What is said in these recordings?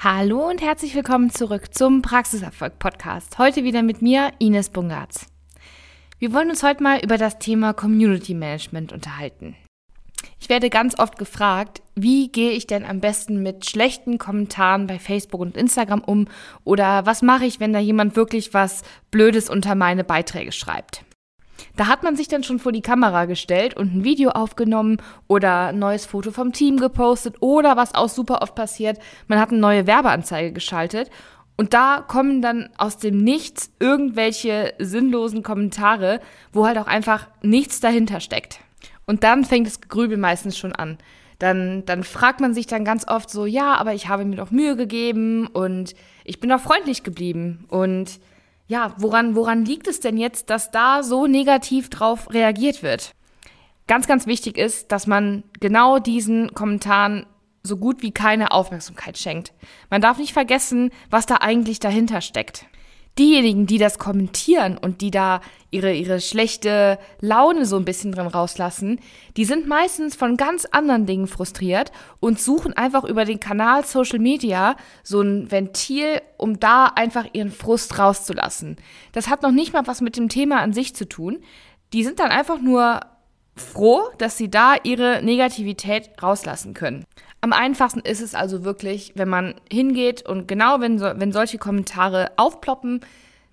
Hallo und herzlich willkommen zurück zum Praxiserfolg Podcast. Heute wieder mit mir, Ines Bungartz. Wir wollen uns heute mal über das Thema Community Management unterhalten. Ich werde ganz oft gefragt, wie gehe ich denn am besten mit schlechten Kommentaren bei Facebook und Instagram um oder was mache ich, wenn da jemand wirklich was Blödes unter meine Beiträge schreibt. Da hat man sich dann schon vor die Kamera gestellt und ein Video aufgenommen oder ein neues Foto vom Team gepostet oder was auch super oft passiert, man hat eine neue Werbeanzeige geschaltet und da kommen dann aus dem Nichts irgendwelche sinnlosen Kommentare, wo halt auch einfach nichts dahinter steckt. Und dann fängt das Grübel meistens schon an. Dann, dann fragt man sich dann ganz oft so, ja, aber ich habe mir doch Mühe gegeben und ich bin doch freundlich geblieben und ja, woran, woran liegt es denn jetzt, dass da so negativ drauf reagiert wird? Ganz, ganz wichtig ist, dass man genau diesen Kommentaren so gut wie keine Aufmerksamkeit schenkt. Man darf nicht vergessen, was da eigentlich dahinter steckt diejenigen, die das kommentieren und die da ihre, ihre schlechte Laune so ein bisschen drin rauslassen, die sind meistens von ganz anderen Dingen frustriert und suchen einfach über den Kanal Social Media so ein Ventil, um da einfach ihren Frust rauszulassen. Das hat noch nicht mal was mit dem Thema an sich zu tun. Die sind dann einfach nur froh, dass sie da ihre Negativität rauslassen können. Am einfachsten ist es also wirklich, wenn man hingeht und genau wenn, so, wenn solche Kommentare aufploppen,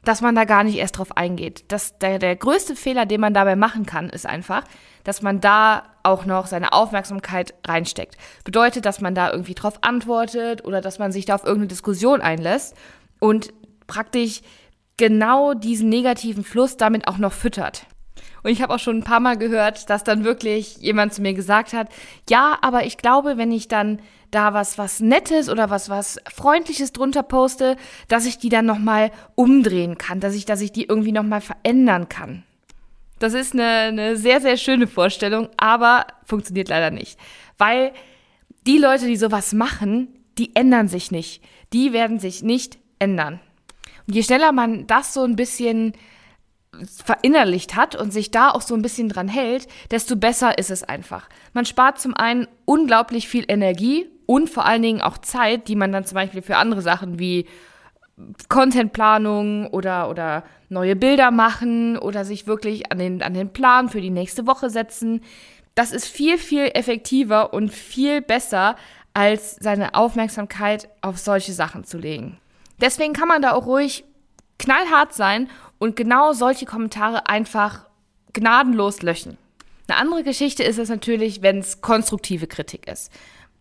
dass man da gar nicht erst drauf eingeht. Das, der, der größte Fehler, den man dabei machen kann, ist einfach, dass man da auch noch seine Aufmerksamkeit reinsteckt. Bedeutet, dass man da irgendwie drauf antwortet oder dass man sich da auf irgendeine Diskussion einlässt und praktisch genau diesen negativen Fluss damit auch noch füttert. Und ich habe auch schon ein paar Mal gehört, dass dann wirklich jemand zu mir gesagt hat, ja, aber ich glaube, wenn ich dann da was was Nettes oder was was Freundliches drunter poste, dass ich die dann noch mal umdrehen kann, dass ich dass ich die irgendwie noch mal verändern kann. Das ist eine, eine sehr sehr schöne Vorstellung, aber funktioniert leider nicht, weil die Leute, die sowas machen, die ändern sich nicht. Die werden sich nicht ändern. Und je schneller man das so ein bisschen verinnerlicht hat und sich da auch so ein bisschen dran hält, desto besser ist es einfach. Man spart zum einen unglaublich viel Energie und vor allen Dingen auch Zeit, die man dann zum Beispiel für andere Sachen wie Contentplanung oder, oder neue Bilder machen oder sich wirklich an den, an den Plan für die nächste Woche setzen. Das ist viel, viel effektiver und viel besser, als seine Aufmerksamkeit auf solche Sachen zu legen. Deswegen kann man da auch ruhig knallhart sein und genau solche Kommentare einfach gnadenlos löschen. Eine andere Geschichte ist es natürlich, wenn es konstruktive Kritik ist.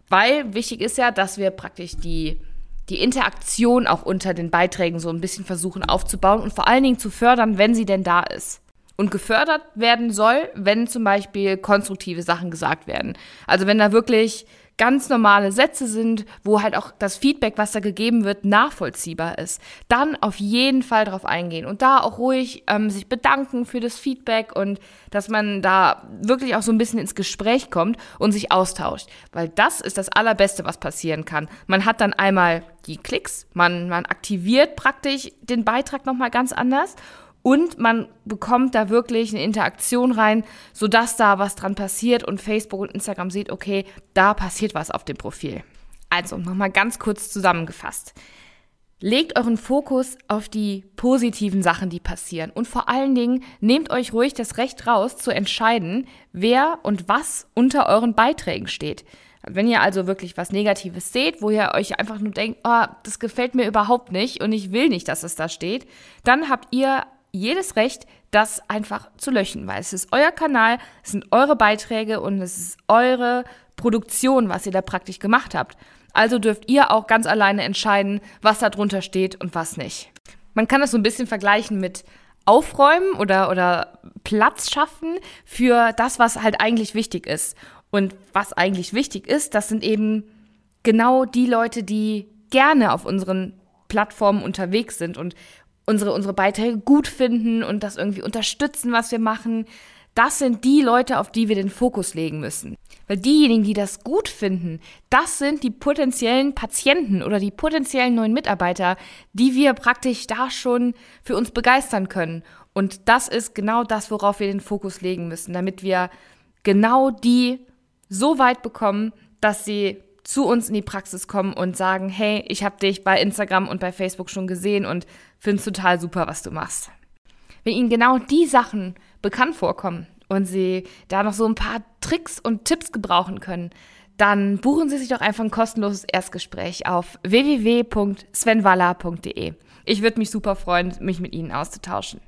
Weil wichtig ist ja, dass wir praktisch die, die Interaktion auch unter den Beiträgen so ein bisschen versuchen aufzubauen und vor allen Dingen zu fördern, wenn sie denn da ist. Und gefördert werden soll, wenn zum Beispiel konstruktive Sachen gesagt werden. Also wenn da wirklich ganz normale Sätze sind, wo halt auch das Feedback, was da gegeben wird, nachvollziehbar ist, dann auf jeden Fall drauf eingehen und da auch ruhig ähm, sich bedanken für das Feedback und dass man da wirklich auch so ein bisschen ins Gespräch kommt und sich austauscht, weil das ist das Allerbeste, was passieren kann. Man hat dann einmal die Klicks, man, man aktiviert praktisch den Beitrag nochmal ganz anders und man bekommt da wirklich eine Interaktion rein, sodass da was dran passiert und Facebook und Instagram sieht, okay, da passiert was auf dem Profil. Also nochmal ganz kurz zusammengefasst. Legt euren Fokus auf die positiven Sachen, die passieren. Und vor allen Dingen nehmt euch ruhig das Recht raus, zu entscheiden, wer und was unter euren Beiträgen steht. Wenn ihr also wirklich was Negatives seht, wo ihr euch einfach nur denkt, oh, das gefällt mir überhaupt nicht und ich will nicht, dass es da steht, dann habt ihr jedes Recht, das einfach zu löschen, weil es ist euer Kanal, es sind eure Beiträge und es ist eure Produktion, was ihr da praktisch gemacht habt. Also dürft ihr auch ganz alleine entscheiden, was da drunter steht und was nicht. Man kann das so ein bisschen vergleichen mit Aufräumen oder, oder Platz schaffen für das, was halt eigentlich wichtig ist. Und was eigentlich wichtig ist, das sind eben genau die Leute, die gerne auf unseren Plattformen unterwegs sind und unsere, unsere Beiträge gut finden und das irgendwie unterstützen, was wir machen. Das sind die Leute, auf die wir den Fokus legen müssen. Weil diejenigen, die das gut finden, das sind die potenziellen Patienten oder die potenziellen neuen Mitarbeiter, die wir praktisch da schon für uns begeistern können. Und das ist genau das, worauf wir den Fokus legen müssen, damit wir genau die so weit bekommen, dass sie zu uns in die Praxis kommen und sagen, hey, ich habe dich bei Instagram und bei Facebook schon gesehen und finde es total super, was du machst. Wenn Ihnen genau die Sachen bekannt vorkommen und Sie da noch so ein paar Tricks und Tipps gebrauchen können, dann buchen Sie sich doch einfach ein kostenloses Erstgespräch auf www.svenwalla.de. Ich würde mich super freuen, mich mit Ihnen auszutauschen.